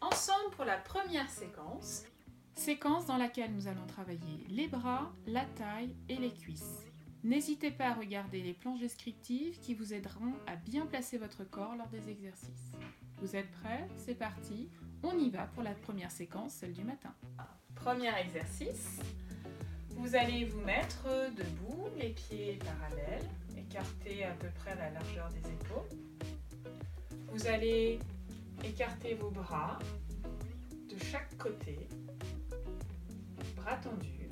ensemble pour la première séquence. Séquence dans laquelle nous allons travailler les bras, la taille et les cuisses. N'hésitez pas à regarder les planches descriptives qui vous aideront à bien placer votre corps lors des exercices. Vous êtes prêts? C'est parti On y va pour la première séquence, celle du matin. Premier exercice. Vous allez vous mettre debout, les pieds parallèles, écartés à peu près à la largeur des épaules. Vous allez écarter vos bras de chaque côté, bras tendus,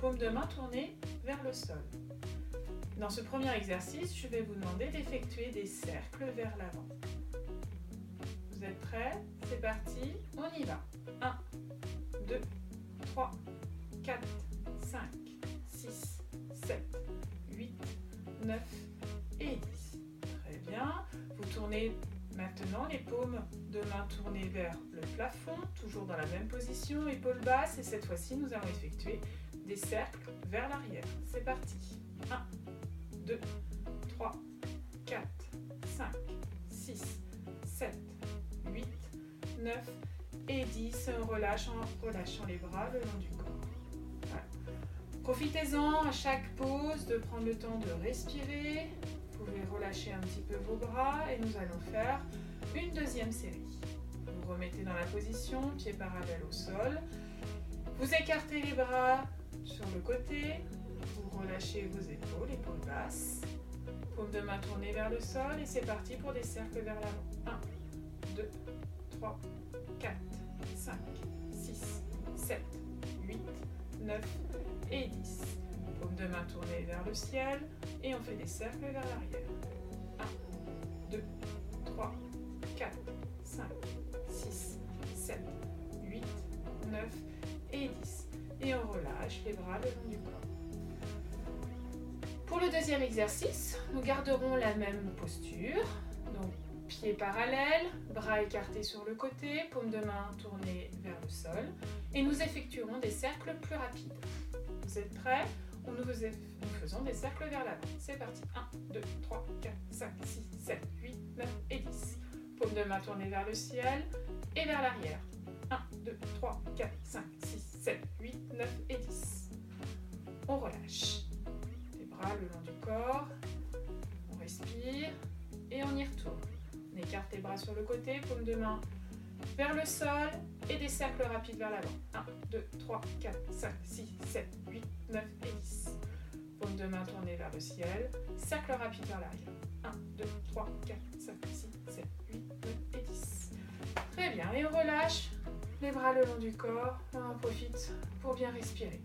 paume de main tournée vers le sol. Dans ce premier exercice, je vais vous demander d'effectuer des cercles vers l'avant. Vous êtes prêts? C'est parti, on y va. 1, 2, 3, 4, 5, 6, 7, 8, 9 et 10. Très bien. Vous tournez maintenant les paumes de main tournées vers le plafond, toujours dans la même position, épaules basses. Et cette fois-ci, nous allons effectuer des cercles vers l'arrière. C'est parti. 1, 2, 3, 4, 5, 6, 7, 8, 9 et 10. On relâche en relâchant les bras le long du corps. Profitez-en à chaque pause de prendre le temps de respirer. Relâcher un petit peu vos bras et nous allons faire une deuxième série. Vous remettez dans la position, pieds parallèles au sol. Vous écartez les bras sur le côté. Vous relâchez vos épaules, épaules basses. Paume de main tournée vers le sol et c'est parti pour des cercles vers l'avant. 1, 2, 3, 4, 5, 6, 7, 8, 9 et 10. Paume de main tournée vers le ciel et on fait des cercles vers l'arrière. Et 10. Et on relâche les bras le long du corps. Pour le deuxième exercice, nous garderons la même posture. Donc pieds parallèles, bras écartés sur le côté, paume de main tournée vers le sol. Et nous effectuerons des cercles plus rapides. Vous êtes prêts? Nous, faisons des cercles vers l'avant. C'est parti. 1, 2, 3, 4, 5, 6, 7, 8, 9 et 10. Paume de main tournée vers le ciel et vers l'arrière. 1, 2, 3, 4, 5, 6, 7, 8, 9 et 10. On relâche. Les bras le long du corps. On respire et on y retourne. On écarte les bras sur le côté, paume de main vers le sol et des cercles rapides vers l'avant. 1, 2, 3, 4, 5, 6, 7, 8, 9 et 10. Paume de main tournée vers le ciel, cercle rapide vers l'arrière. 1, 2, 3, 4, 5, 6, 7, 8, 9 et 10. Très bien, et on relâche les bras le long du corps. On en profite pour bien respirer.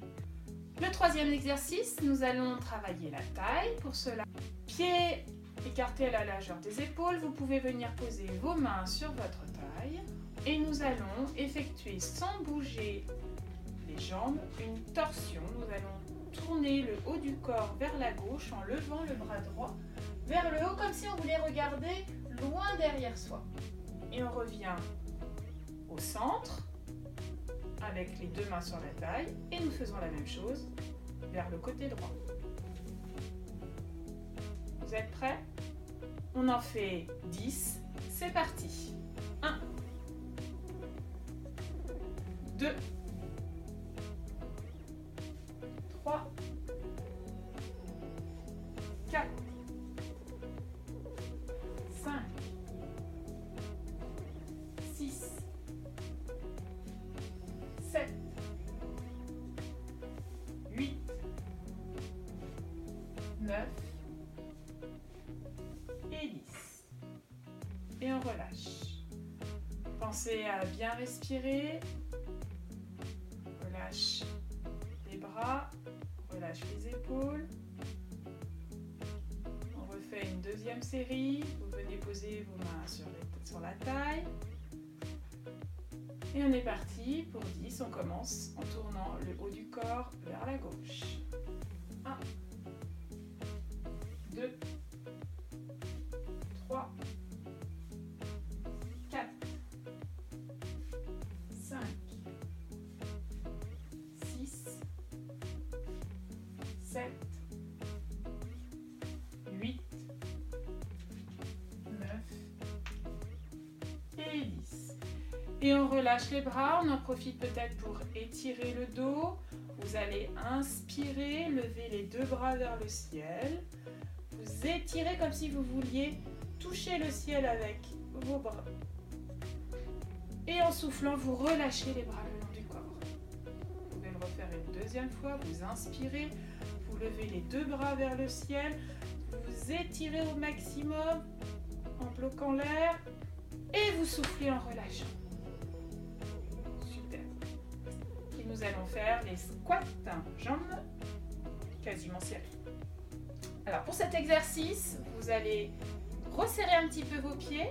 Le troisième exercice, nous allons travailler la taille. Pour cela, pieds écartés à la largeur des épaules, vous pouvez venir poser vos mains sur votre taille. Et nous allons effectuer sans bouger les jambes une torsion. Nous allons tourner le haut du corps vers la gauche en levant le bras droit vers le haut comme si on voulait regarder loin derrière soi. Et on revient au centre avec les deux mains sur la taille et nous faisons la même chose vers le côté droit. Vous êtes prêts? On en fait 10. C'est parti. 1 2, Pensez à bien respirer relâche les bras, relâche les épaules. On refait une deuxième série. Vous venez poser vos mains sur, sur la taille. Et on est parti pour 10. On commence en tournant le haut du corps vers la gauche. 1, 2, 7, 8, 9 et 10. Et on relâche les bras, on en profite peut-être pour étirer le dos. Vous allez inspirer, lever les deux bras vers le ciel. Vous étirez comme si vous vouliez toucher le ciel avec vos bras. Et en soufflant, vous relâchez les bras deuxième fois. Vous inspirez, vous levez les deux bras vers le ciel. Vous étirez au maximum en bloquant l'air. Et vous soufflez en relâchant. Super. Et nous allons faire les squats, jambes quasiment serrées. Alors pour cet exercice, vous allez resserrer un petit peu vos pieds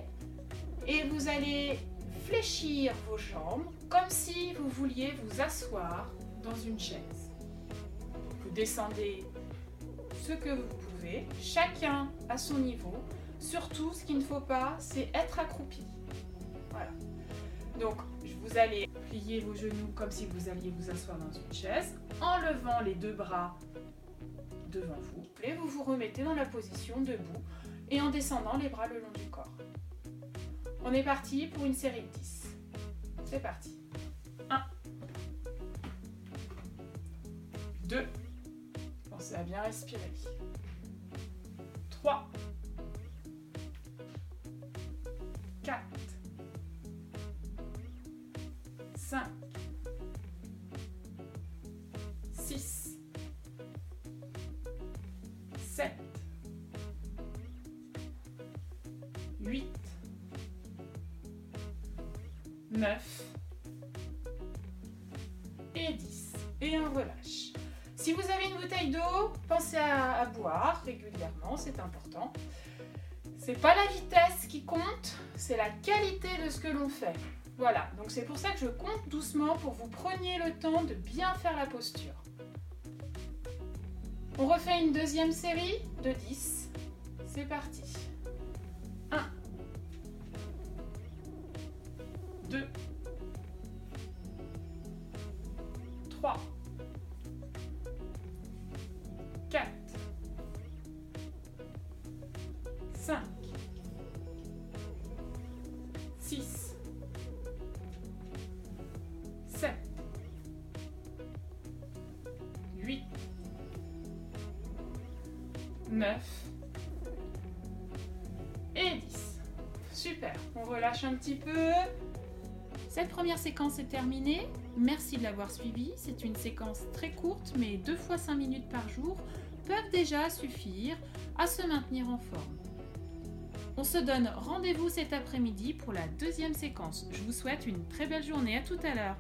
et vous allez fléchir vos jambes comme si vous vouliez vous asseoir dans une chaise. Vous descendez ce que vous pouvez, chacun à son niveau. Surtout, ce qu'il ne faut pas, c'est être accroupi. Voilà. Donc, vous allez plier vos genoux comme si vous alliez vous asseoir dans une chaise, en levant les deux bras devant vous. Et vous vous remettez dans la position debout et en descendant les bras le long du corps. On est parti pour une série de 10. C'est parti. 1. 2. Pensez à bien respirer. 3. 4. 5. 6. 7. 8. 9 et 10. Et on relâche. Si vous avez une bouteille d'eau, pensez à, boire régulièrement, c'est important. C'est pas la vitesse qui compte, c'est la qualité de ce que l'on fait. Voilà, donc c'est pour ça que je compte doucement pour vous preniez le temps de bien faire la posture. On refait une deuxième série de 10. C'est parti. 2, 3, 5, 6, 7, 8, 9 et 10. Super, on relâche un petit peu. Cette première séquence est terminée. Merci de l'avoir suivie. C'est une séquence très courte, mais 2 fois 5 minutes par jour peuvent déjà suffire à se maintenir en forme. On se donne rendez-vous cet après-midi pour la deuxième séquence. Je vous souhaite une très belle journée. À tout à l'heure.